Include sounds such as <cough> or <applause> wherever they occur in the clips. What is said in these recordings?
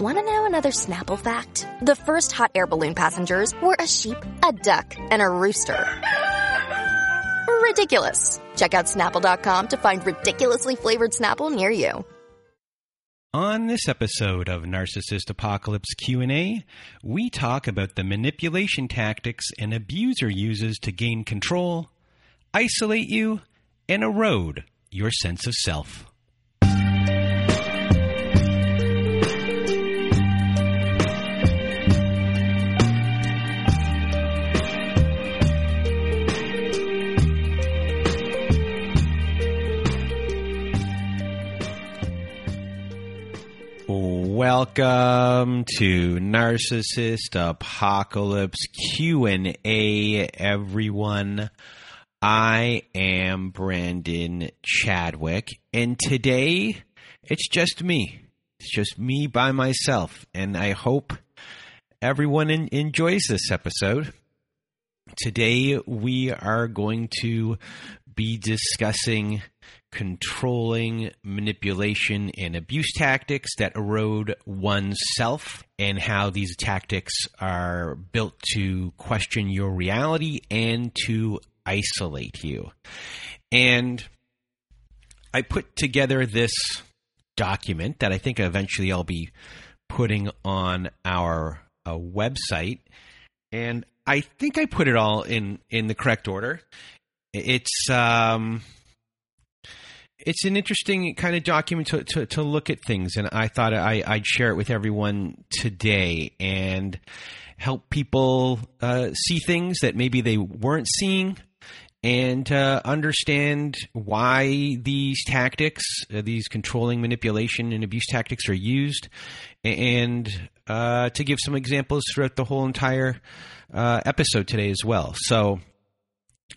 Want to know another Snapple fact? The first hot air balloon passengers were a sheep, a duck, and a rooster. Ridiculous. Check out snapple.com to find ridiculously flavored Snapple near you. On this episode of Narcissist Apocalypse Q&A, we talk about the manipulation tactics an abuser uses to gain control, isolate you, and erode your sense of self. Welcome to Narcissist Apocalypse Q&A everyone. I am Brandon Chadwick and today it's just me. It's just me by myself and I hope everyone in- enjoys this episode. Today we are going to be discussing controlling manipulation and abuse tactics that erode one's self and how these tactics are built to question your reality and to isolate you. And I put together this document that I think eventually I'll be putting on our uh, website. And I think I put it all in, in the correct order. It's um, it's an interesting kind of document to, to, to look at things, and I thought I, would share it with everyone today and help people uh, see things that maybe they weren't seeing and uh, understand why these tactics, uh, these controlling manipulation and abuse tactics, are used, and uh, to give some examples throughout the whole entire uh, episode today as well. So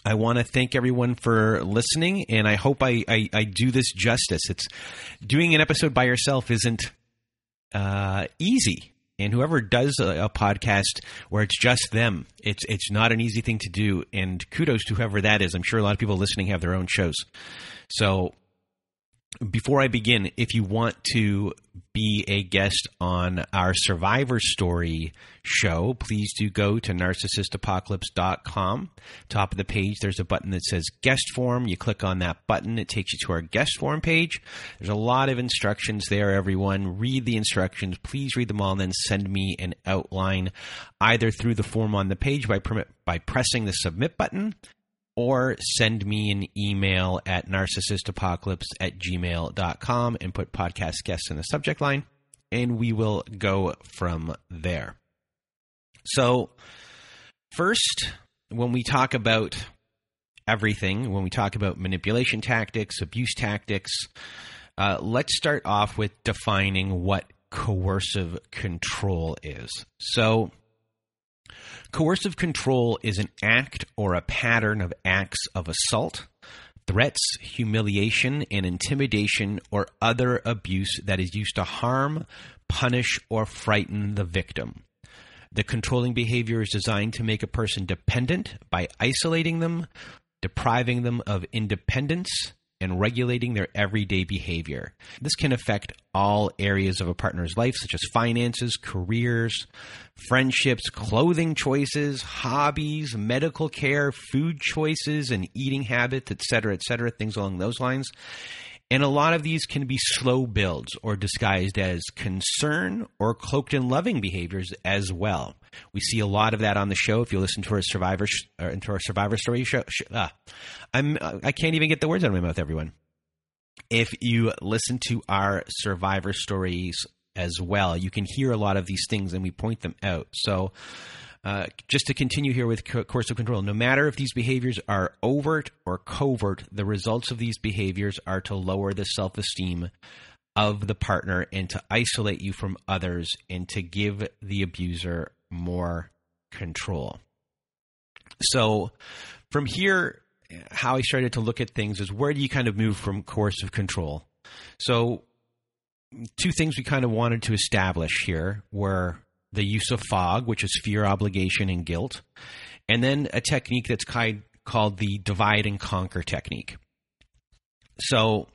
I want to thank everyone for listening, and I hope I, I, I, do this justice. It's doing an episode by yourself isn't uh, easy, and whoever does a, a, podcast where it's just them, it's it's not an easy thing to do. And kudos to whoever that is. I'm sure a lot of people listening have their own shows, so before I begin, if you want to be a guest on our Survivor Story show, please do go to narcissistapocalypse.com. Top of the page, there's a button that says guest form. You click on that button, it takes you to our guest form page. There's a lot of instructions there, everyone. Read the instructions. Please read them all and then send me an outline either through the form on the page by, by pressing the submit button or send me an email at narcissistapocalypse at gmail.com and put podcast guests in the subject line, and we will go from there. So, first, when we talk about everything, when we talk about manipulation tactics, abuse tactics, uh, let's start off with defining what coercive control is. So, Coercive control is an act or a pattern of acts of assault, threats, humiliation, and intimidation or other abuse that is used to harm, punish, or frighten the victim. The controlling behavior is designed to make a person dependent by isolating them, depriving them of independence, and regulating their everyday behavior. This can affect all areas of a partner's life, such as finances, careers, friendships, clothing choices, hobbies, medical care, food choices, and eating habits, etc., etc., things along those lines. And a lot of these can be slow builds or disguised as concern or cloaked in loving behaviors as well. We see a lot of that on the show. If you listen to our survivor uh, into our survivor story show, sh- uh, I'm I can't even get the words out of my mouth. Everyone, if you listen to our survivor stories as well, you can hear a lot of these things, and we point them out. So uh, just to continue here with co- of control, no matter if these behaviors are overt or covert, the results of these behaviors are to lower the self esteem of the partner and to isolate you from others and to give the abuser more control. So from here, how I started to look at things is where do you kind of move from coercive control? So two things we kind of wanted to establish here were the use of fog, which is fear, obligation, and guilt, and then a technique that's kind called the divide and conquer technique. So,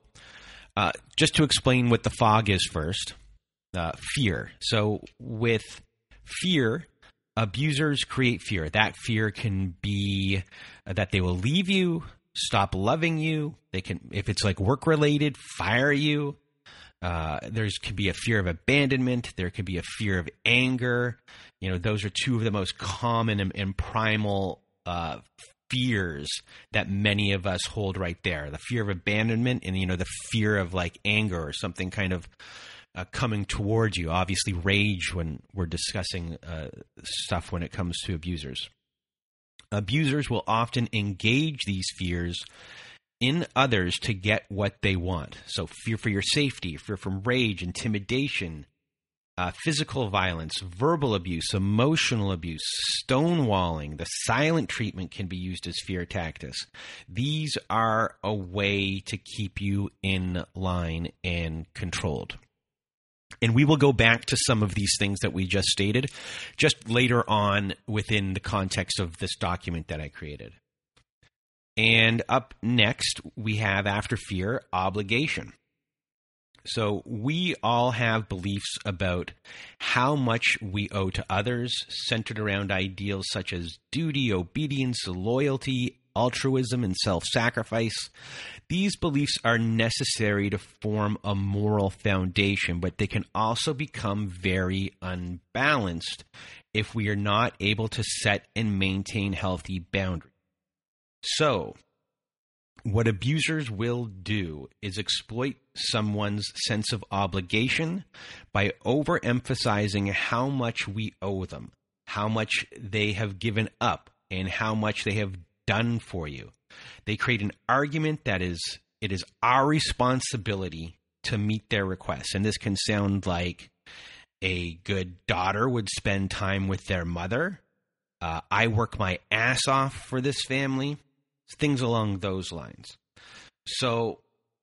uh, just to explain what the fog is first, uh, fear. So, with fear, abusers create fear. That fear can be that they will leave you, stop loving you. They can, if it's like work related, fire you. Uh, there's could be a fear of abandonment. There could be a fear of anger. You know, those are two of the most common and, and primal uh, fears that many of us hold right there. The fear of abandonment, and you know, the fear of like anger or something kind of uh, coming towards you. Obviously, rage when we're discussing uh, stuff when it comes to abusers. Abusers will often engage these fears in others to get what they want. So, fear for your safety, fear from rage, intimidation, uh, physical violence, verbal abuse, emotional abuse, stonewalling, the silent treatment can be used as fear tactics. These are a way to keep you in line and controlled. And we will go back to some of these things that we just stated just later on within the context of this document that I created. And up next, we have after fear, obligation. So we all have beliefs about how much we owe to others, centered around ideals such as duty, obedience, loyalty, altruism, and self sacrifice. These beliefs are necessary to form a moral foundation, but they can also become very unbalanced if we are not able to set and maintain healthy boundaries. So, what abusers will do is exploit someone's sense of obligation by overemphasizing how much we owe them, how much they have given up, and how much they have done for you. They create an argument that is it is our responsibility to meet their requests. And this can sound like a good daughter would spend time with their mother. Uh, I work my ass off for this family things along those lines. So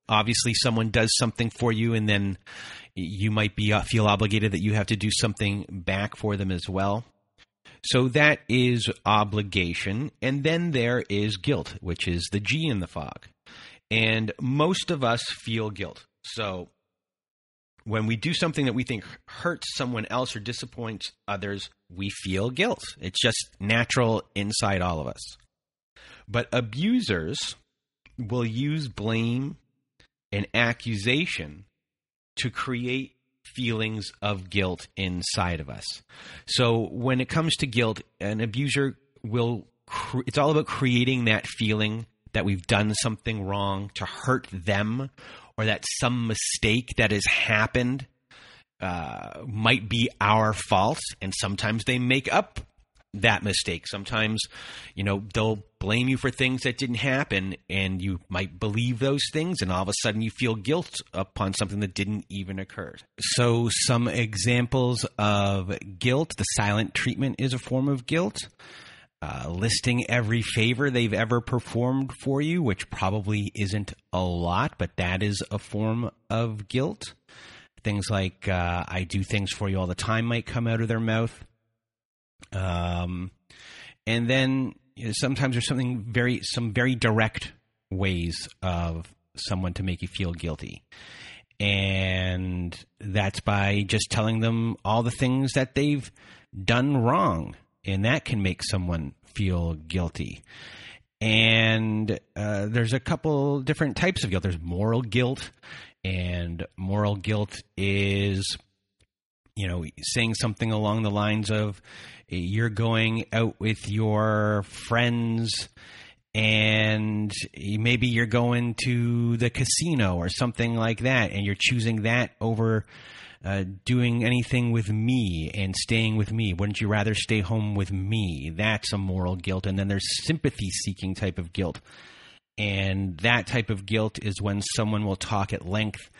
obviously someone does something for you and then you might be uh, feel obligated that you have to do something back for them as well. So that is obligation and then there is guilt, which is the G in the fog. And most of us feel guilt. So when we do something that we think hurts someone else or disappoints others, we feel guilt. It's just natural inside all of us. But abusers will use blame and accusation to create feelings of guilt inside of us. So when it comes to guilt, an abuser will cre- it's all about creating that feeling that we've done something wrong to hurt them or that some mistake that has happened uh, might be our fault and sometimes they make up that mistake. Sometimes, you know, they'll blame you for things that didn't happen and you might believe those things and all of a sudden you feel guilt upon something that didn't even occur. So some examples of guilt, the silent treatment is a form of guilt. Uh, listing every favor they've ever performed for you, which probably isn't a lot, but that is a form of guilt. Things like, uh, I do things for you all the time might come out of their mouth. Um, and then you know, sometimes there's something very, some very direct ways of someone to make you feel guilty. And that's by just telling them all the things that they've done wrong. And that can make someone feel guilty. And uh, there's a couple different types of guilt. There's moral guilt, and moral guilt is, you know, saying something along the lines of, you're going out with your friends and maybe you're going to the casino or something like that and you're choosing that over uh, doing anything with me and staying with me. Wouldn't you rather stay home with me? That's a moral guilt. And then there's sympathy seeking type of guilt. And that type of guilt is when someone will talk at length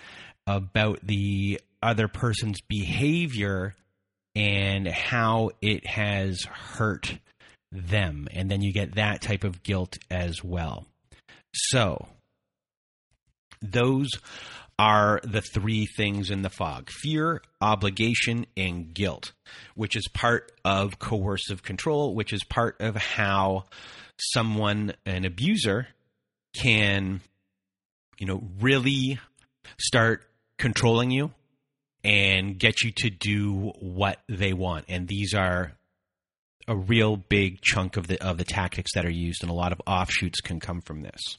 about the other person's behavior and how it has hurt them. And then you get that type of guilt as well. So, those are the three things in the fog fear, obligation, and guilt, which is part of coercive control, which is part of how someone, an abuser, can, you know, really start controlling you and get you to do what they want. And these are a real big chunk of the of the tactics that are used, and a lot of offshoots can come from this.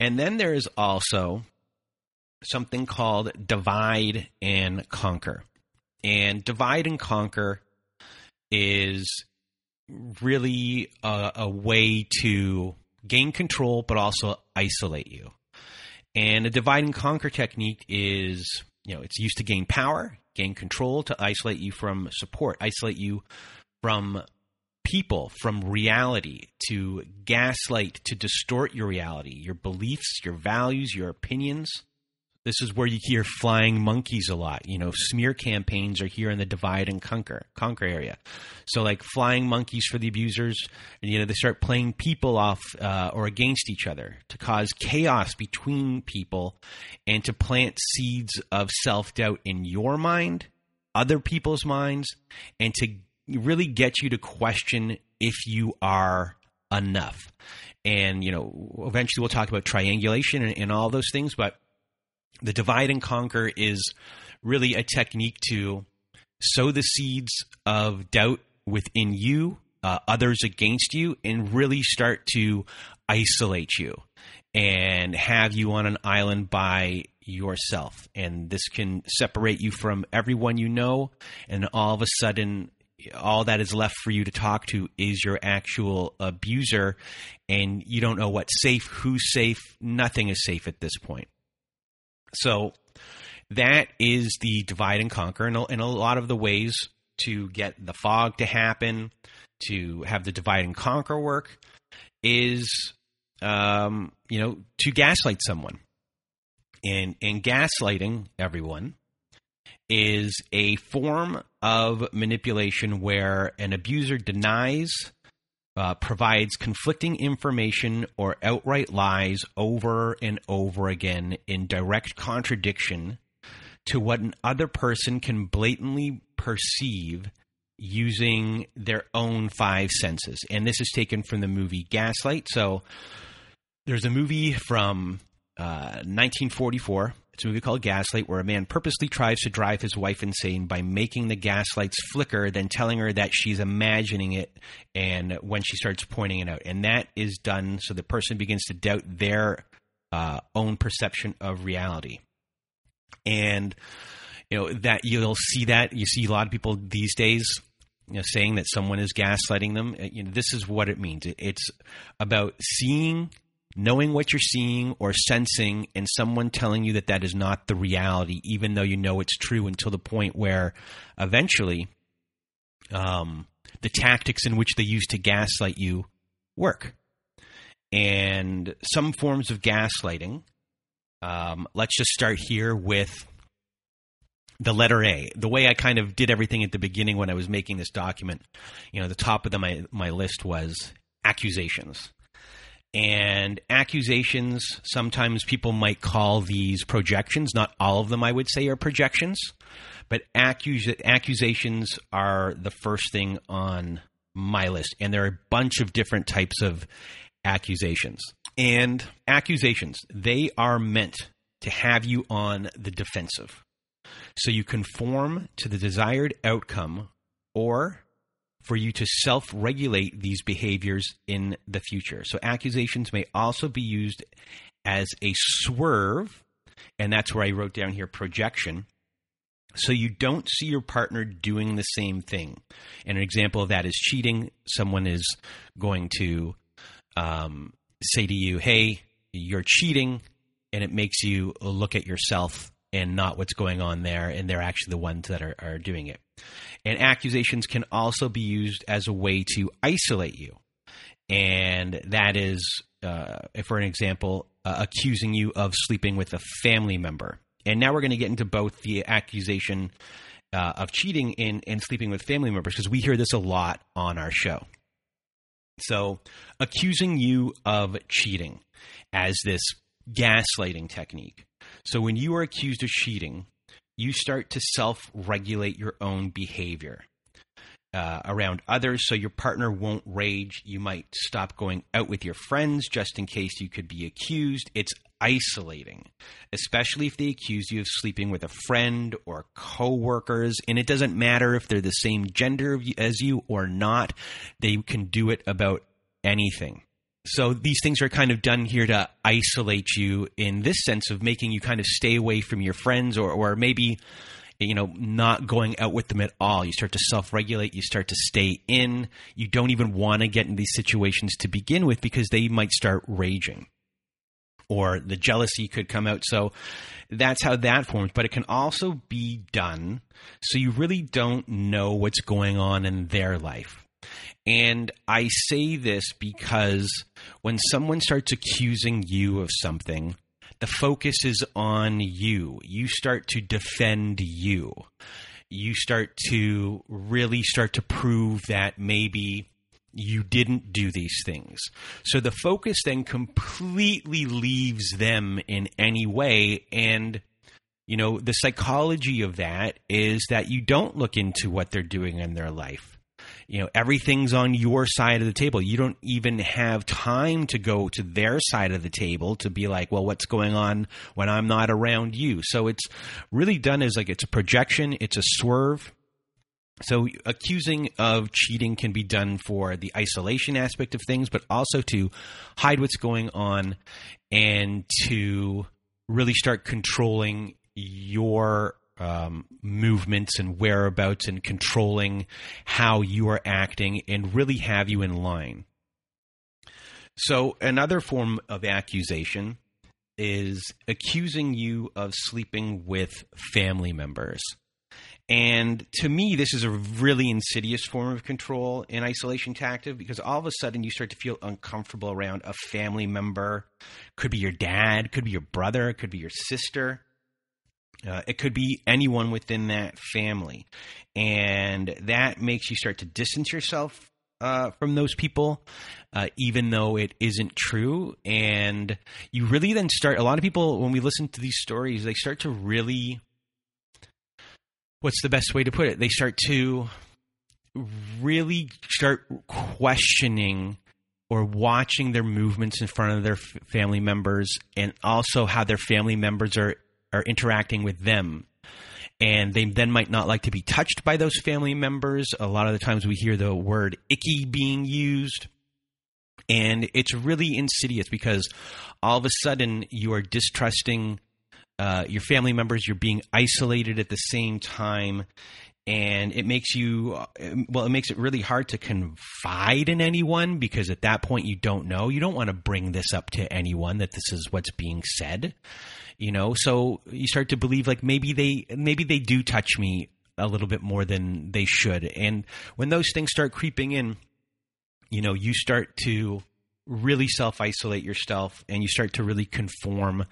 And then there is also something called divide and conquer. And divide and conquer is really a, a, way to gain control but also isolate you. And a divide and conquer technique is, you know, it's used to gain power, gain control, to isolate you from support, isolate you from people from reality to gaslight to distort your reality, your beliefs, your values, your opinions. This is where you hear flying monkeys a lot. You know, smear campaigns are here in the divide and conquer conquer area. So, like flying monkeys for the abusers, and you know they start playing people off uh, or against each other to cause chaos between people, and to plant seeds of self doubt in your mind, other people's minds, and to really get you to question if you are enough. And, you know, eventually we'll talk about triangulation and, and all those things, but the divide and conquer is really a technique to sow the seeds of doubt within you, uh, others against you, and really start to isolate you and have you on an island by yourself. And this can separate you from everyone you know, and all of a sudden, all that is left for you to talk to is your actual abuser, and you don't know what's safe, who's safe. Nothing is safe at this point. So that is the divide and conquer, and a, lot of the ways to get the fog to happen, to have the divide and conquer work, is um, you know to gaslight someone, and and gaslighting everyone is a form of manipulation where an abuser denies, uh, provides conflicting information, or outright lies over and over again in direct contradiction to what an other person can blatantly perceive using their own five senses. And this is taken from the movie Gaslight. So there's a movie from uh, 1944 it's a movie called Gaslight, where a man purposely tries to drive his wife insane by making the gaslights flicker, then telling her that she's imagining it, and when she starts pointing it out. And that is done so the person begins to doubt their uh, own perception of reality. And you know that you'll see that you see a lot of people these days you know, saying that someone is gaslighting them. You know, this is what it means. It's about seeing knowing what you're seeing or sensing and someone telling you that that is not the reality even though you know it's true until the point where eventually um, the tactics in which they use to gaslight you work and some forms of gaslighting um, let's just start here with the letter A. The way I kind of did everything at the beginning when I was making this document, you know, the top of the, my my list was accusations and accusations sometimes people might call these projections. Not all of them i would say are projections. But accus- accusations are the first thing on my list. And there are a bunch of different types of accusations. And accusations they are meant to have you on the defensive. So you conform to the desired outcome or for you to self regulate these behaviors in the future. So, accusations may also be used as a swerve and that's where I wrote down here projection. So you don't see your partner doing the same thing. And an example of that is cheating. Someone is going to um, say to you, "Hey, you're cheating," and it makes you look at yourself and not what's going on there, and they're actually the ones that are, are doing it. And accusations can also be used as a way to isolate you. And that is, uh, for an example, uh, accusing you of sleeping with a family member. And now we're going to get into both the accusation uh, of cheating and, and sleeping with family members because we hear this a lot on our show. So, accusing you of cheating as this gaslighting technique. So, when you are accused of cheating, you start to self regulate your own behavior. Uh, around others so your partner won't rage. You might stop going out with your friends just in case you could be accused. It's isolating, especially if they accuse you of sleeping with a friend or coworkers. And it doesn't matter if they're the same gender as you or not, they can do it about anything. So these things are kind of done here to isolate you in this sense of making you kind of stay away from your friends or, or maybe you know, not going out with them at all. You start to self regulate, you start to stay in. You don't even want to get in these situations to begin with because they might start raging or the jealousy could come out. So that's how that forms. But it can also be done so you really don't know what's going on in their life. And I say this because when someone starts accusing you of something, the focus is on you. You start to defend you. You start to really start to prove that maybe you didn't do these things. So the focus then completely leaves them in any way. And, you know, the psychology of that is that you don't look into what they're doing in their life you know everything's on your side of the table. You don't even have time to go to their side of the table to be like well what's going on when i'm not around you? So it's really done as like it's a projection it's a swerve. So accusing of cheating can be done for the isolation aspect of things but also to hide what's going on and to really start controlling your um, movements and whereabouts and controlling how you are acting and really have you in line. So, another form of accusation is accusing you of sleeping with family members. And to me, this is a really insidious form of control and isolation tactic because all of a sudden you start to feel uncomfortable around a family member. Could be your dad, could be your brother, could be your sister. Uh, it could be anyone within that family. And that makes you start to distance yourself uh, from those people, uh, even though it isn't true. And you really then start, a lot of people, when we listen to these stories, they start to really, what's the best way to put it? They start to really start questioning or watching their movements in front of their f- family members and also how their family members are are interacting with them and they then might not like to be touched by those family members. A lot of the times we hear the word icky being used. And it's really insidious because all of a sudden you are distrusting uh, your family members, you're being isolated at the same time. And it makes you, uh, well, it makes it really hard to confide in anyone because at that point you don't know. You don't want to bring this up to anyone that this is what's being said you know so you start to believe like maybe they maybe they do touch me a little bit more than they should and when those things start creeping in you know you start to really self isolate yourself and you start to really conform.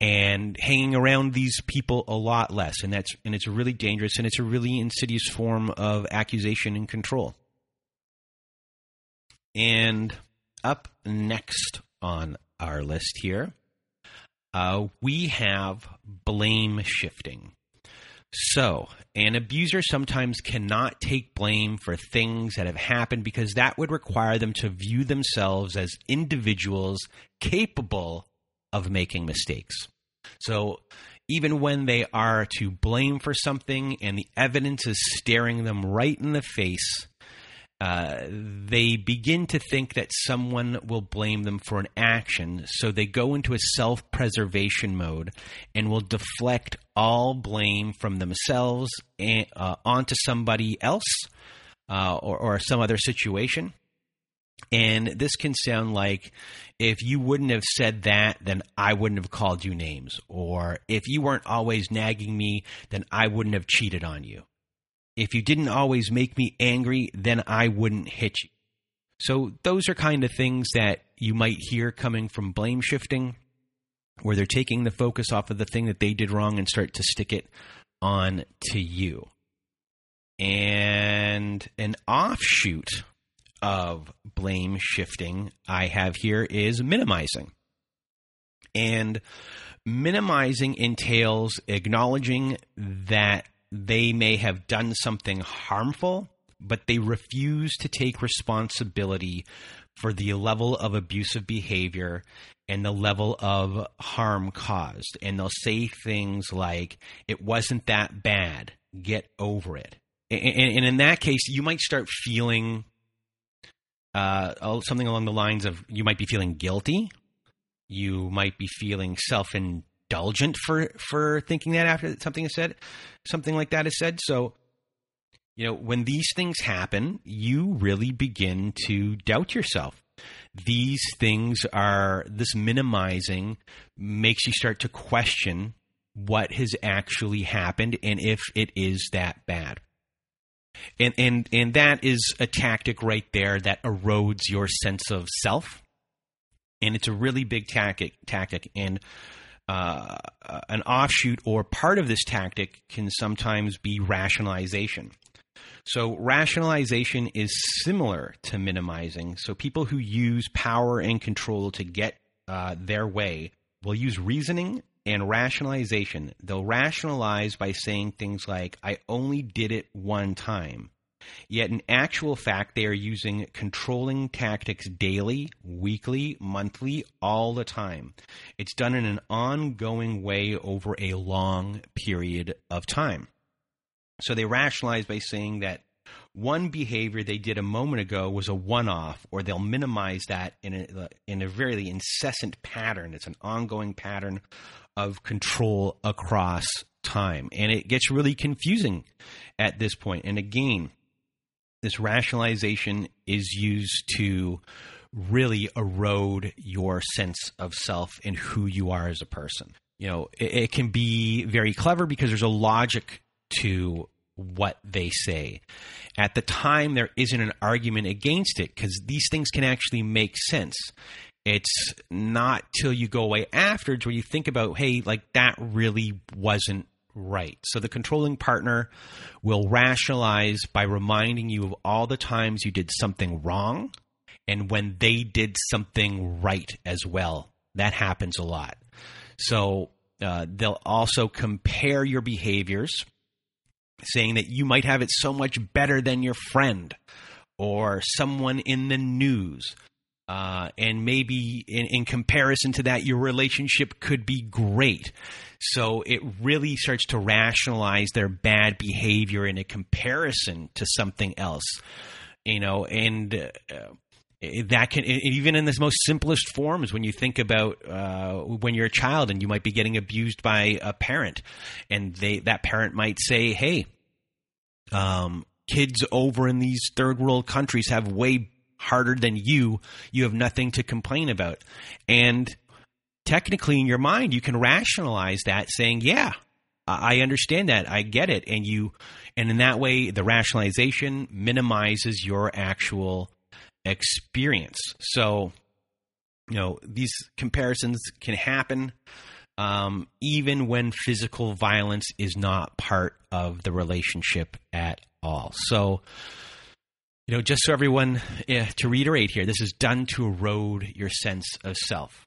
And hanging around these people a lot less. And that's and it's really dangerous and it's a really insidious form of accusation and control. And up next on our list here uh, we have blame shifting. So, an abuser sometimes cannot take blame for things that have happened because that would require them to view themselves as individuals capable of making mistakes. So, even when they are to blame for something and the evidence is staring them right in the face, uh, they begin to think that someone will blame them for an action, so they go into a self preservation mode and will deflect all blame from themselves and, uh, onto somebody else uh, or, or some other situation. And this can sound like if you wouldn't have said that, then I wouldn't have called you names. Or if you weren't always nagging me, then I wouldn't have cheated on you if you didn't always make me angry, then I wouldn't hit you. So those are kind of things that you might hear coming from blame shifting, where they're taking the focus off of the thing that they did wrong and start to stick it on to you. And an offshoot of blame shifting I have here is minimizing. And minimizing entails acknowledging that they may have done something harmful, but they refuse to take responsibility for the level of abusive behavior and the level of harm caused. And they'll say things like, it wasn't that bad, get over it. And, in that case, you might start feeling uh, something along the lines of you might be feeling guilty. You might be feeling self indulgent for for thinking that after something is said, something like that is said. So, you know, when these things happen, you really begin to doubt yourself. These things are this minimizing makes you start to question what has actually happened and if it is that bad. And and and that is a tactic right there that erodes your sense of self. And it's a really big tactic tactic and uh, an offshoot or part of this tactic can sometimes be rationalization. So, rationalization is similar to minimizing. So, people who use power and control to get uh, their way will use reasoning and rationalization. They'll rationalize by saying things like, I only did it one time. Yet, in actual fact, they are using controlling tactics daily, weekly, monthly, all the time. It's done in an ongoing way over a long period of time. So they rationalize by saying that one behavior they did a moment ago was a one off, or they'll minimize that in a, in a very incessant pattern. It's an ongoing pattern of control across time. And it gets really confusing at this point. And again, this rationalization is used to really erode your sense of self and who you are as a person. You know, it, it can be very clever because there's a logic to what they say. At the time, there isn't an argument against it because these things can actually make sense. It's not till you go away afterwards where you think about, hey, like that really wasn't right. So the controlling partner will rationalize by reminding you of all the times you did something wrong and when they did something right as well. That happens a lot. So uh, they'll also compare your behaviors, saying that you might have it so much better than your friend or someone in the news. Uh, and maybe in, in comparison to that, your relationship could be great. So it really starts to rationalize their bad behavior in a comparison to something else, you know, and uh, that can even in this most simplest forms when you think about uh, when you're a child and you might be getting abused by a parent, and they that parent might say, "Hey, um, kids over in these third world countries have way harder than you. You have nothing to complain about," and technically in your mind you can rationalize that saying yeah i understand that. I get it. And you and in that way the rationalization minimizes your actual experience. So you know these comparisons can happen um, even when physical violence is not part of the relationship at all. So you know just so everyone eh, to reiterate here this is done to erode your sense of self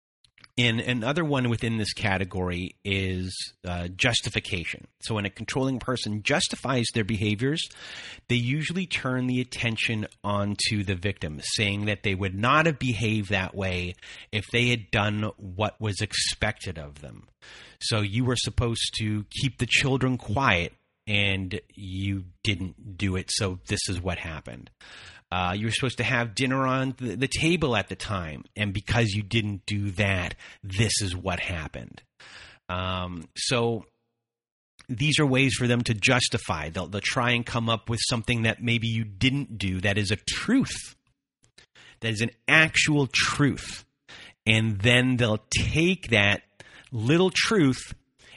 And another one within this category is uh, justification. So when a controlling person justifies their behaviors, they usually turn the attention onto the victim, saying that they would not have behaved that way if they had done what was expected of them. So you were supposed to keep the children quiet and you didn't do it, so this is what happened. Uh, you were supposed to have dinner on the, the, table at the time, and because you didn't do that, this is what happened. Um, so these are ways for them to justify. They'll, they'll try and come up with something that maybe you didn't do that is a truth, that is an actual truth. And then they'll take that little truth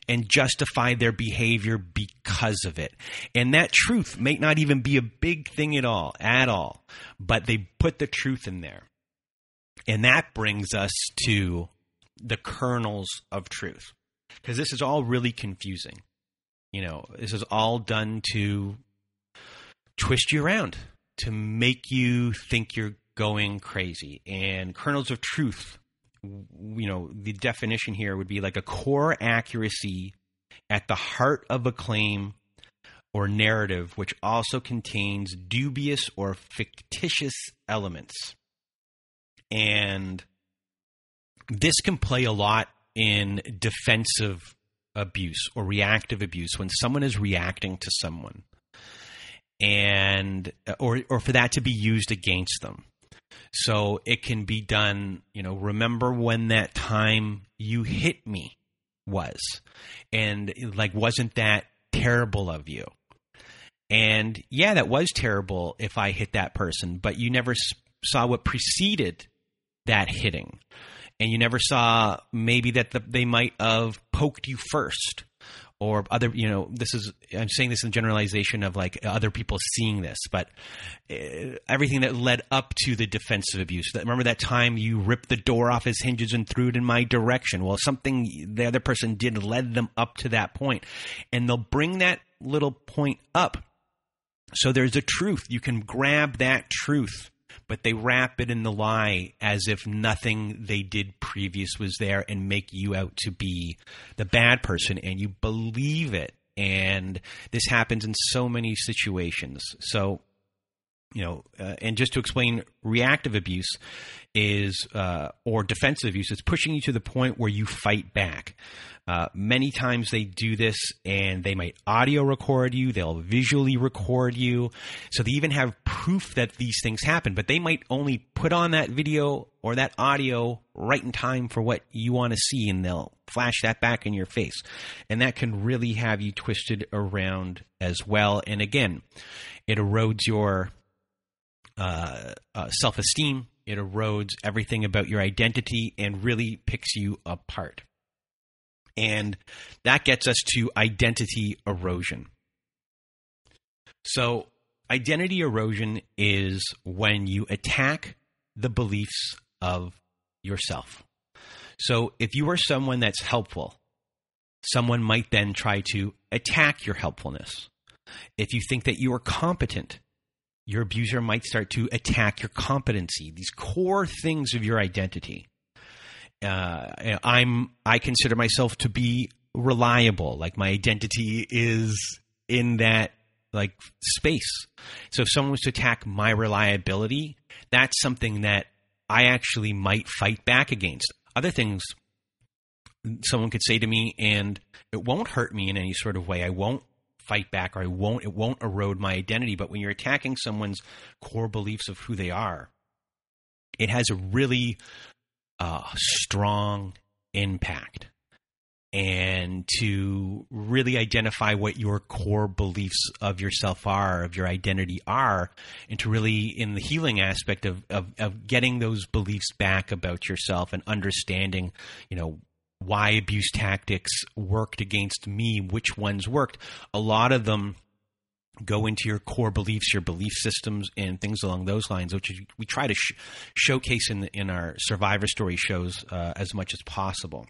and justify their behavior because of it. And that truth may not even be a big thing at all, at all, but they put the truth in there. And that brings us to the kernels of truth. Because this is all really confusing. You know, this is all done to twist you around, to make you think you're going crazy. And kernels of truth you know, the definition here would be like a core accuracy at the heart of a claim or narrative, which also contains dubious or fictitious elements. And this can play a lot in defensive abuse or reactive abuse when someone is reacting to someone and or or for that to be used against them so it can be done, you know, remember when that time you hit me was. And like, wasn't that terrible of you? And yeah, that was terrible if I hit that person, but you never saw what preceded that hitting. And you never saw maybe that the, they might have poked you first or other you know this is i'm saying this in generalization of like other people seeing this but uh, everything that led up to the defensive abuse remember that time you ripped the door off his hinges and threw it in my direction? Well something the other person did led them up to that point and they'll bring that little point up. So there's a truth. You can grab that truth but they wrap it in the lie as if nothing they did previous was there and make you out to be the bad person and you believe it. And this happens in so many situations. So you know uh, and just to explain reactive abuse is uh, or defensive abuse it's pushing you to the point where you fight back uh, many times they do this and they might audio record you, they'll visually record you. So they even have proof that these things happen, but they might only put on that video or that audio right in time for what you want to see and they'll flash that back in your face. And that can really have you twisted around as well. And again, it erodes your uh, uh, self esteem, it erodes everything about your identity and really picks you apart. And that gets us to identity erosion. So, identity erosion is when you attack the beliefs of yourself. So, if you are someone that's helpful, someone might then try to attack your helpfulness. If you think that you are competent, your abuser might start to attack your competency, these core things of your identity uh, I'm I consider myself to be reliable. Like my identity is in that like space. So if someone was to attack my reliability, that's something that I actually might fight back against. Other things someone could say to me and it won't hurt me in any sort of way. I won't fight back or I won't it won't erode my identity, but when you're attacking someone's core beliefs of who they are, it has a really uh, strong impact. And to really identify what your core beliefs of yourself are, of your identity are, and to really, in the healing aspect of, of, of getting those beliefs back about yourself and understanding, you know, why abuse tactics worked against me, which ones worked. A lot of them go into your core beliefs, your belief systems, and things along those lines, which we try to sh- showcase in in our survivor story shows uh, as much as possible.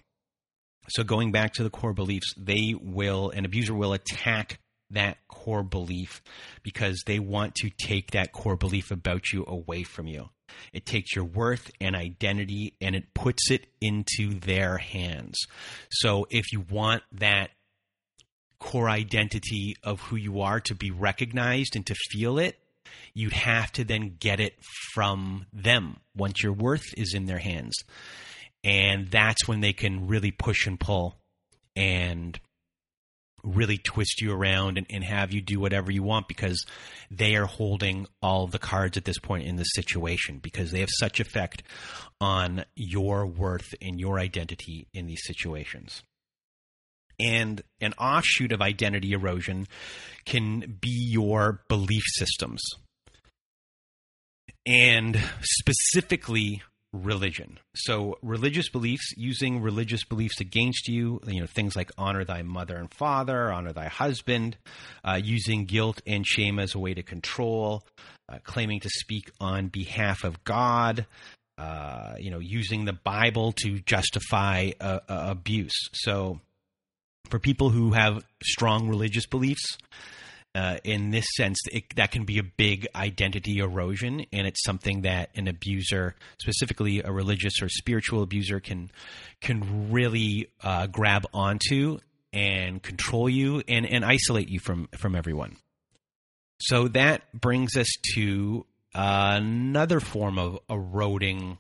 So going back to the core beliefs, they will an abuser will attack that core belief because they want to take that core belief about you away from you. It takes your worth and identity and it puts it into their hands. So if you want that core identity of who you are to be recognized and to feel it, you'd have to then get it from them once your worth is in their hands. And that's when they can really push and pull and really twist you around and, and, have you do whatever you want because they are holding all the cards at this point in the situation because they have such effect on your worth and your identity in these situations. And an offshoot of identity erosion can be your belief systems. And specifically religion. So religious beliefs, using religious beliefs against you, you know, things like honor thy mother and father, honor thy husband, uh, using guilt and shame as a way to control, uh, claiming to speak on behalf of God, uh, you know, using the Bible to justify uh, uh, abuse. So for people who have strong religious beliefs, uh, in this sense, it, that can be a big identity erosion, and it's something that an abuser, specifically a religious or spiritual abuser, can can really uh, grab onto and control you and, and isolate you from from everyone. So that brings us to another form of eroding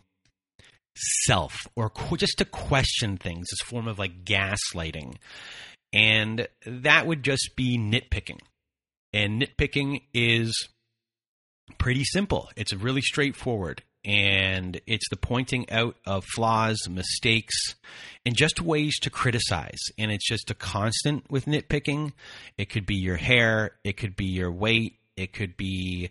self, or just to question things. This form of like gaslighting, and that would just be nitpicking and nitpicking is pretty simple. It's really straightforward. And it's the pointing out of flaws, mistakes, and just ways to criticize. And it's just a constant with nitpicking. It could be your hair, it could be your weight, it could be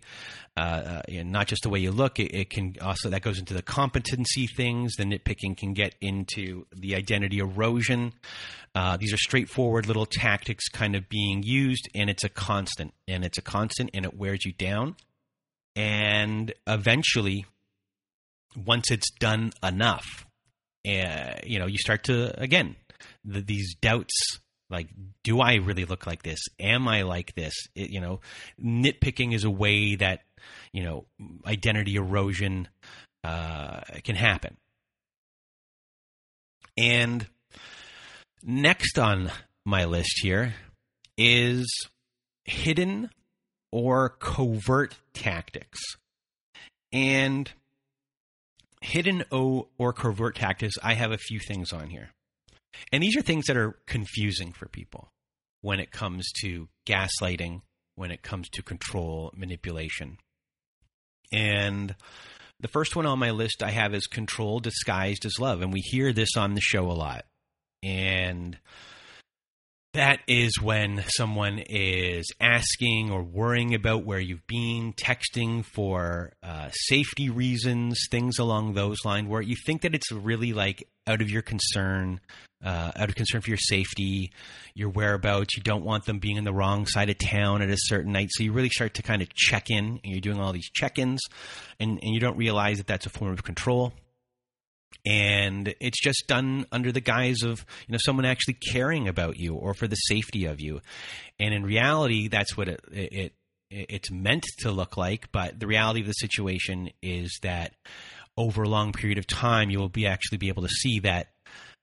uh, uh, not just the way you look. It, it, can also that goes into the competency things. The nitpicking can get into the identity erosion. Uh, these are straightforward little tactics, kind of being used, and it's a constant, and it's a constant, and it wears you down. And eventually, once it's done enough, uh, you know, you start to again the, these doubts like do i really look like this? Am i like this? It, you know nitpicking is a way that you know identity erosion uh, can happen. And next on my list here is hidden or covert tactics. And hidden o- or covert tactics i have a few things on here and these are things that are confusing for people when it comes to gaslighting, when it comes to control, manipulation. And the first one on my list I have is control disguised as love. And we hear this on the show a lot. And that is when someone is asking or worrying about where you've been, texting for uh, safety reasons, things along those lines, where you think that it's really like out of your concern, uh, out of concern for your safety, your whereabouts. You don't want them being in the wrong side of town at a certain night. So you really start to kind of check in, and you're doing all these check ins, and, and you don't realize that that's a form of control and it's just done under the guise of you know someone actually caring about you or for the safety of you. And in reality that's what it, it, it it's meant to look like but the reality of the situation is that over a long period of time you will be actually be able to see that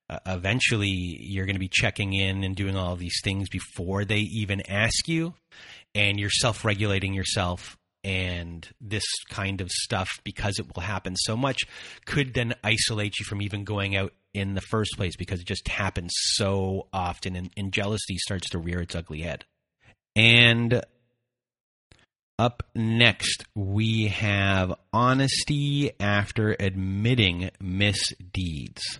uh, eventually you're going to be checking in and doing all these things before they even ask you and you're self-regulating yourself and this kind of stuff because it will happen so much could then isolate you from even going out in the first place because it just happens so often and, and jealousy starts to rear its ugly head. And up next we have honesty after admitting misdeeds.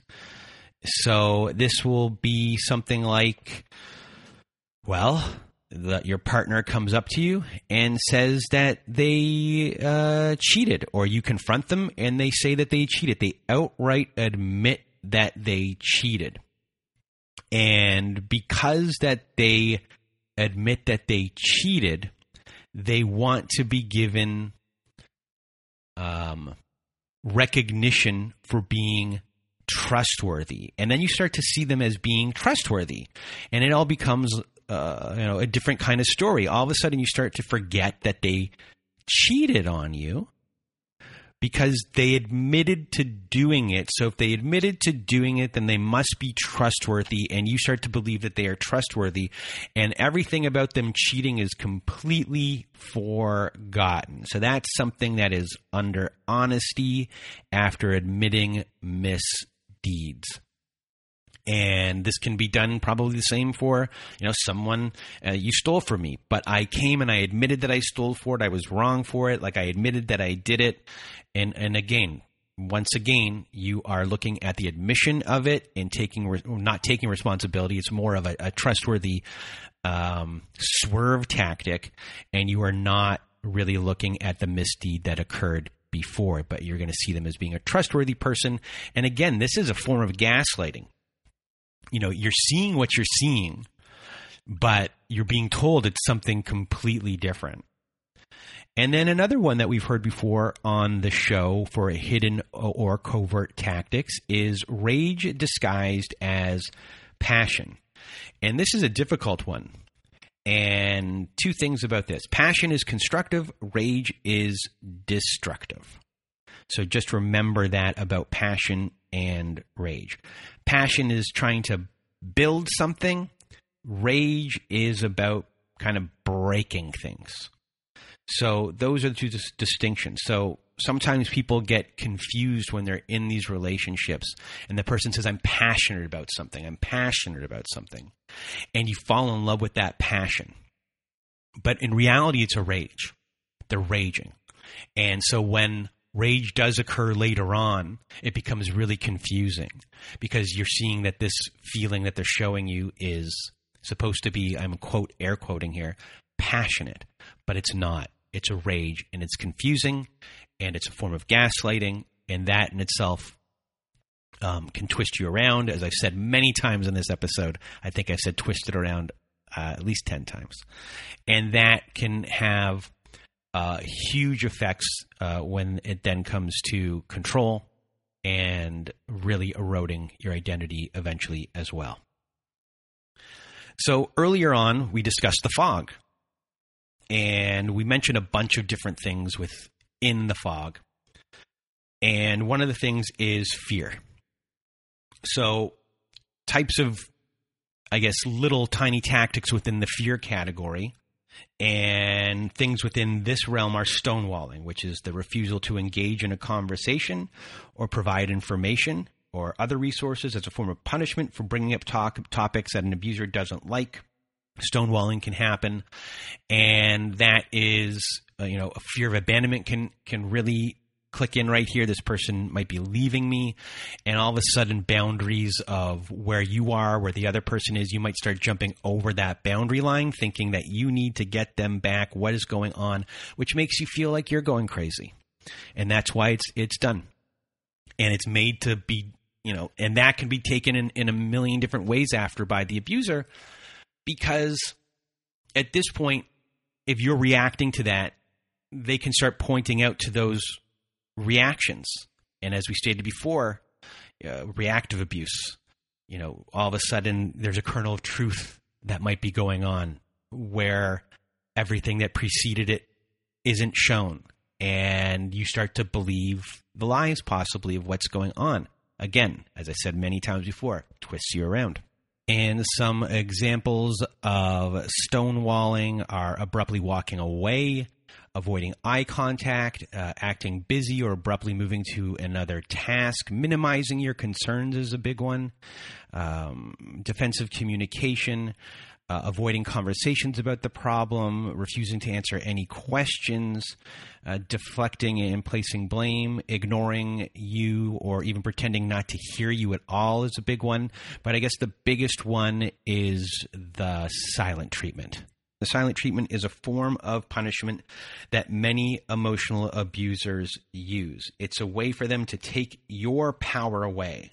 So this will be something like well that your partner comes up to you and says that they uh, cheated, or you confront them and they say that they cheated. They outright admit that they cheated. And because that they admit that they cheated, they want to be given um, recognition for being trustworthy. And then you start to see them as being trustworthy. And it all becomes uh, you know a different kind of story. All of a sudden you start to forget that they cheated on you because they admitted to doing it. So if they admitted to doing it, then they must be trustworthy, and you start to believe that they are trustworthy, and everything about them cheating is completely forgotten. So that's something that is under honesty after admitting misdeeds and this can be done probably the same for you know someone uh, you stole from me. But i came and i admitted that i stole for it. I was wrong for it. Like i admitted that i did it. And and again once again you are looking at the admission of it and taking re- not taking responsibility. It's more of a, a trustworthy um, swerve tactic. And you are not really looking at the misdeed that occurred before, but you're going to see them as being a trustworthy person. And again, this is a form of gaslighting you know you're seeing what you're seeing but you're being told it's something completely different and then another one that we've heard before on the show for a hidden or covert tactics is rage disguised as passion. And this is a difficult one. And two things about this passion is constructive, rage is destructive. So just remember that about passion and rage. Passion is trying to build something, rage is about kind of breaking things. So those are the two dis- distinctions. So sometimes people get confused when they're in these relationships and the person says, I'm passionate about something, I'm passionate about something. And you fall in love with that passion. But in reality, it's a rage. They're raging. And so when rage does occur later on, it becomes really confusing because you're seeing that this feeling that they're showing you is supposed to be, I'm quote, air quoting here, passionate, but it's not. It's a rage and it's confusing and it's a form of gaslighting, and that in itself um, can twist you around. As I've said many times in this episode, I think I said twisted around uh, at least 10 times. And that can have uh, huge effects uh, when it then comes to control and really eroding your identity eventually as well. So earlier on, we discussed the fog, and we mentioned a bunch of different things within the fog. And one of the things is fear. So, types of, I guess, little tiny tactics within the fear category and things within this realm are stonewalling, which is the refusal to engage in a conversation or provide information or other resources as a form of punishment for bringing up talk, topics that an abuser doesn't like. Stonewalling can happen, and that is, uh, you know, a fear of abandonment can can really click in right here. This person might be leaving me, and all of a sudden, boundaries of where you are, where the other person is, you might start jumping over that boundary line, thinking that you need to get them back. What is going on? Which makes you feel like you're going crazy, and that's why it's it's done, and it's made to be, you know, and that can be taken in, in a million different ways after by the abuser, because at this point, if you're reacting to that, they can start pointing out to those reactions. And as we stated before, uh, reactive abuse. You know, all of a sudden there's a kernel of truth that might be going on where everything that preceded it isn't shown. And you start to believe the lies, possibly, of what's going on. Again, as I said many times before, twists you around. And some examples of stonewalling are abruptly walking away, avoiding eye contact, uh, acting busy or abruptly moving to another task, minimizing your concerns is a big one, um, defensive communication. Uh, avoiding conversations about the problem, refusing to answer any questions, uh, deflecting and placing blame, ignoring you, or even pretending not to hear you at all is a big one. But I guess the biggest one is the silent treatment. The silent treatment is a form of punishment that many emotional abusers use. It's a way for them to take your power away.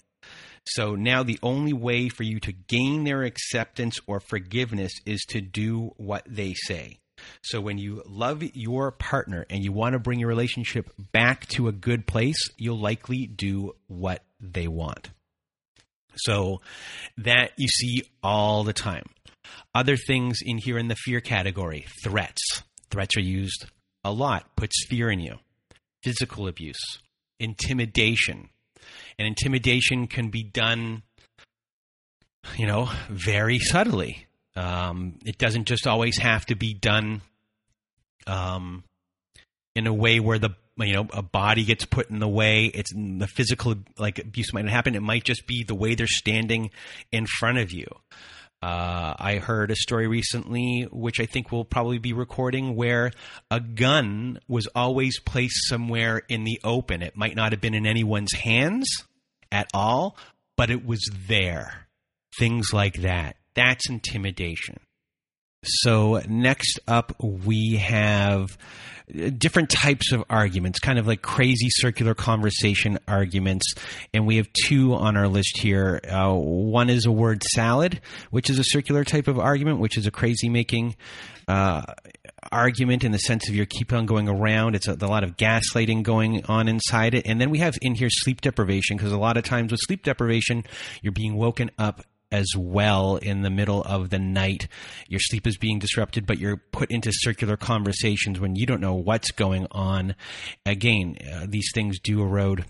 So now the only way for you to gain their acceptance or forgiveness is to do what they say. So when you love your partner and you want to bring your relationship back to a good place, you'll likely do what they want. So that you see all the time. Other things in here in the fear category threats. Threats are used a lot, puts fear in you. Physical abuse, intimidation. And intimidation can be done, you know, very subtly. Um, it doesn't just always have to be done um, in a way where the you know a body gets put in the way it's the physical like abuse might not happen it might just be the way they're standing in front of you uh, I heard a story recently, which I think we'll probably be recording, where a gun was always placed somewhere in the open. It might not have been in anyone's hands at all, but it was there. Things like that. That's intimidation. So, next up, we have different types of arguments, kind of like crazy circular conversation arguments. And we have two on our list here. Uh, one is a word salad, which is a circular type of argument, which is a crazy making uh, argument in the sense of you keep on going around. It's a, a, lot of gaslighting going on inside it. And then we have in here sleep deprivation, because a lot of times with sleep deprivation, you're being woken up as well in the middle of the night. Your sleep is being disrupted, but you're put into circular conversations when you don't know what's going on. Again, uh, these things do erode.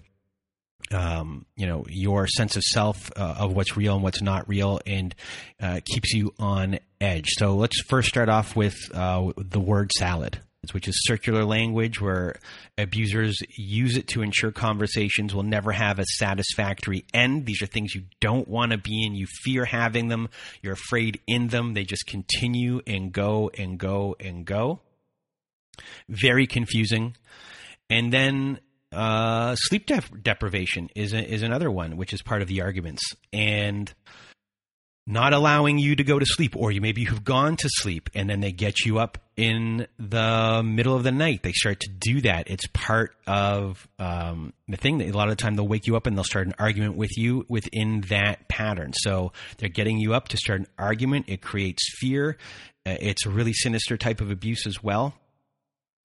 Um, you know your sense of self uh, of what's real and what's not real, and uh, keeps you on edge. So let's first start off with uh, the word salad which is circular language where abusers use it to ensure conversations will never have a satisfactory end. These are things you don't want to be in. You fear having them. You're afraid in them. They just continue and go and go and go. Very confusing. And then uh, sleep dep- deprivation is a, is another one, which is part of the arguments. And not allowing you to go to sleep, or you maybe you've gone to sleep and then they get you up in the middle of the night. They start to do that. It's part of um, the thing that a lot of the time they'll wake you up and they'll start an argument with you within that pattern. So they're getting you up to start an argument. It creates fear. Uh, it's a really sinister type of abuse as well.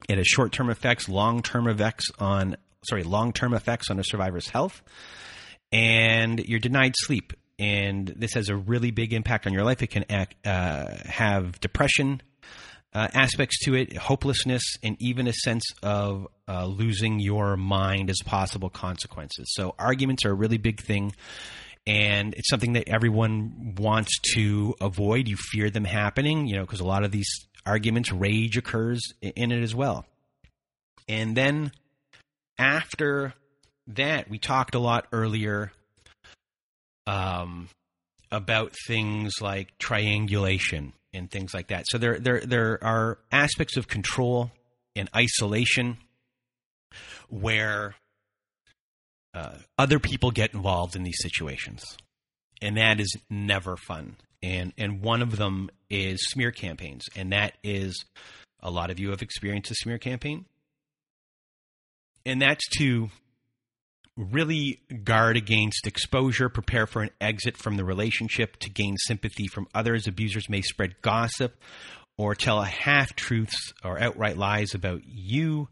It has short term effects, long term effects on sorry, long term effects on a survivor's health, and you're denied sleep and this has a really big impact on your life. It can act, uh, have depression uh, aspects to it, hopelessness, and even a sense of uh, losing your mind as possible consequences. So, arguments are a really big thing, and it's something that everyone wants to avoid. You fear them happening, you know, because a lot of these arguments, rage occurs in it as well. And then after that, we talked a lot earlier um, about things like triangulation and things like that. So there, there, there are aspects of control and isolation where uh, other people get involved in these situations, and that is never fun. And and one of them is smear campaigns, and that is a lot of you have experienced a smear campaign, and that's to really guard against exposure, prepare for an exit from the relationship to gain sympathy from others. Abusers may spread gossip or tell half truths or outright lies about you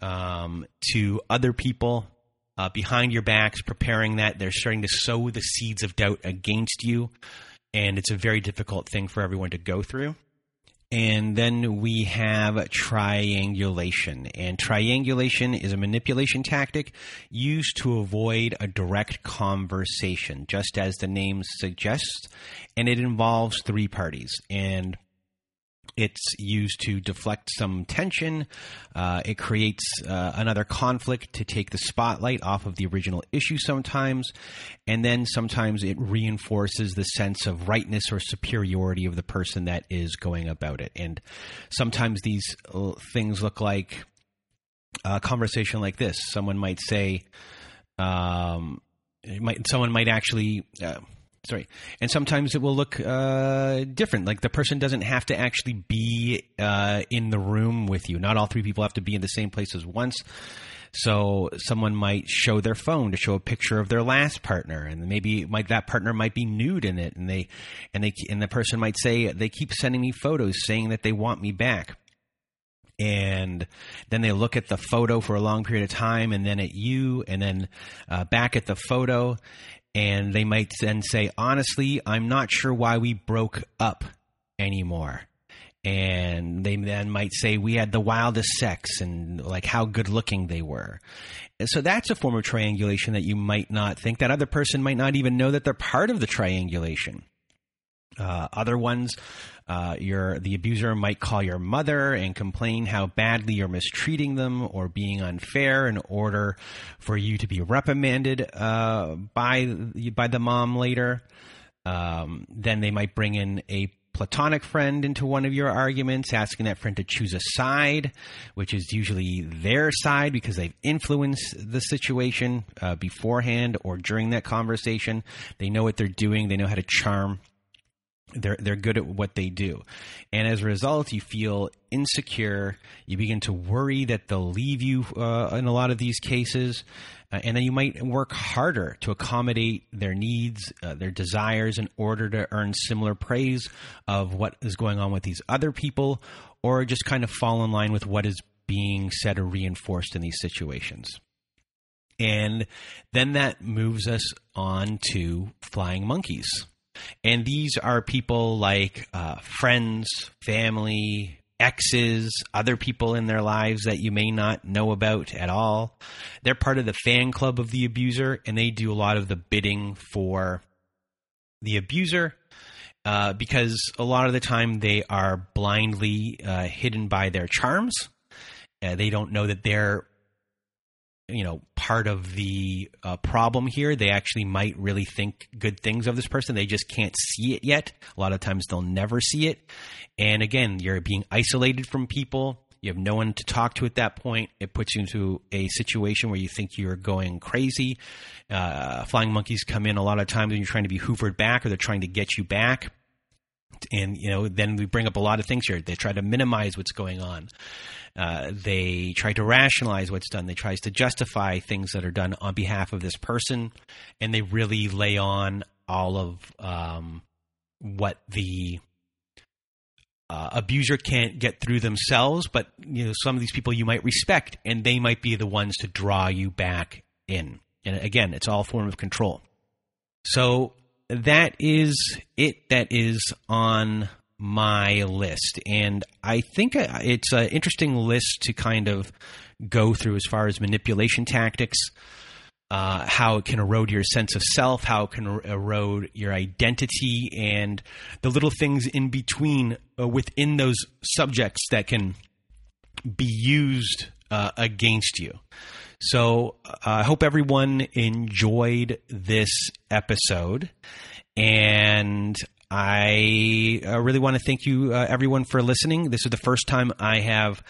um, to other people uh, behind your backs, preparing that. They're starting to sow the seeds of doubt against you. And it's a very difficult thing for everyone to go through. And then we have triangulation. And triangulation is a manipulation tactic used to avoid a direct conversation, just as the name suggests. And it involves three parties. And it's used to deflect some tension. Uh, it creates uh, another conflict to take the spotlight off of the original issue sometimes. And then sometimes it reinforces the sense of rightness or superiority of the person that is going about it. And sometimes these uh, things look like a conversation like this. Someone might say, um, might, someone might actually uh, sorry. And sometimes it will look uh, different. Like the person doesn't have to actually be uh, in the room with you. Not all three people have to be in the same place as once. So someone might show their phone to show a picture of their last partner and maybe might that partner might be nude in it and they and they and the person might say they keep sending me photos saying that they want me back. And then they look at the photo for a long period of time and then at you and then uh, back at the photo And they might then say, honestly, I'm not sure why we broke up anymore. And they then might say we had the wildest sex and like how good looking they were. And so that's a form of triangulation that you might not think. That other person might not even know that they're part of the triangulation. Uh, other ones, uh, your the abuser might call your mother and complain how badly you're mistreating them or being unfair in order for you to be reprimanded uh, by by the mom later. Um, then they might bring in a platonic friend into one of your arguments, asking that friend to choose a side, which is usually their side because they've influenced the situation uh, beforehand or during that conversation. They know what they're doing. They know how to charm they're they're good at what they do. And as a result you feel insecure. You begin to worry that they'll leave you uh, in a lot of these cases. Uh, and then you might work harder to accommodate their needs uh, their desires in order to earn similar praise of what is going on with these other people or just kind of fall in line with what is being said or reinforced in these situations. And then that moves us on to flying monkeys and these are people like uh, friends, family, exes, other people in their lives that you may not know about at all. They're part of the fan club of the abuser, and they do a lot of the bidding for the abuser. Uh, because a lot of the time they are blindly uh, hidden by their charms. Uh, they don't know that they're you know part of the uh, problem here. They actually might really think good things of this person. They just can't see it yet. A lot of times they'll never see it. And again you're being isolated from people. You have no one to talk to at that point. It puts you into a situation where you think you're going crazy. Uh, flying monkeys come in a lot of times when you're trying to be hoovered back or they're trying to get you back and you know then we bring up a lot of things here. They try to minimize what's going on. Uh, they try to rationalize what's done. They try to justify things that are done on behalf of this person and they really lay on all of um, what the uh, abuser can't get through themselves but you know some of these people you might respect and they might be the ones to draw you back in. And again it's all form of control. So that is it that is on my list. And I think uh, it's an interesting list to kind of go through as far as manipulation tactics, uh, how it can erode your sense of self, how it can erode your identity, and the little things in between uh, within those subjects that can be used uh, against you. So uh, I hope everyone enjoyed this episode. And I uh, really want to thank you, uh, everyone, for listening. This is the first time I have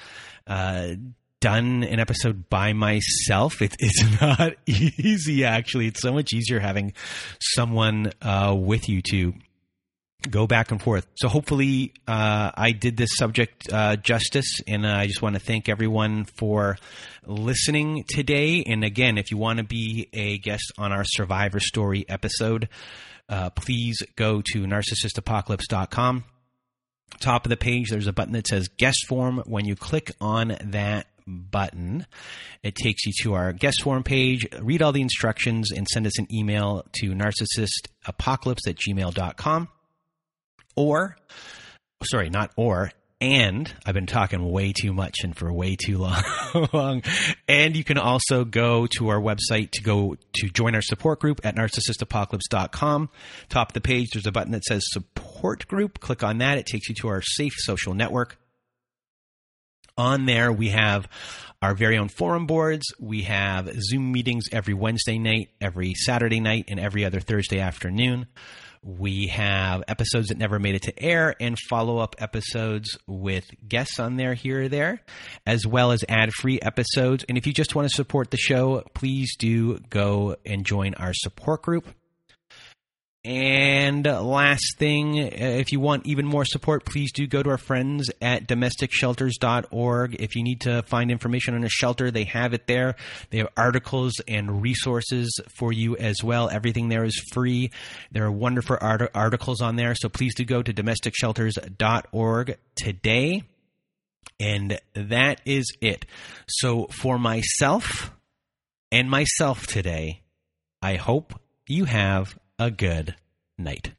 uh, done an episode by myself. It, it's <laughs> not easy, actually. It's so much easier having someone uh, with you to go back and forth. So hopefully, uh, I did this subject uh, justice, and I just want to thank everyone for listening today. And again, if you want to be a guest on our Survivor Story episode, uh, please go to narcissistapocalypse.com. Top of the page, there's a button that says guest form. When you click on that button. It takes you to our guest form page. Read all the instructions and send us an email to narcissistapocalypse at gmail.com or sorry, not or, and I've been talking way too much and for way too <laughs> long. and you can also go to our website to go to join our support group at narcissistapocalypse.com. Top of the page, there's a button that says support group. Click on that. It takes you to our safe social network. On there, we have our very own forum boards. We have Zoom meetings every Wednesday night, every Saturday night, and every other Thursday afternoon. We have episodes that never made it to air and follow up episodes with guests on there here or there, as well as ad free episodes. And if you just want to support the show, please do go and join our support group. And last thing, uh, if you want even more support, please do go to our friends at domesticshelters.org. If you need to find information on a shelter, they have it there. They have articles and resources for you as well. Everything there is free. There are wonderful art- articles on there. So please do go to domesticshelters.org today. And that is it. So for myself and myself today, I hope you have a good night.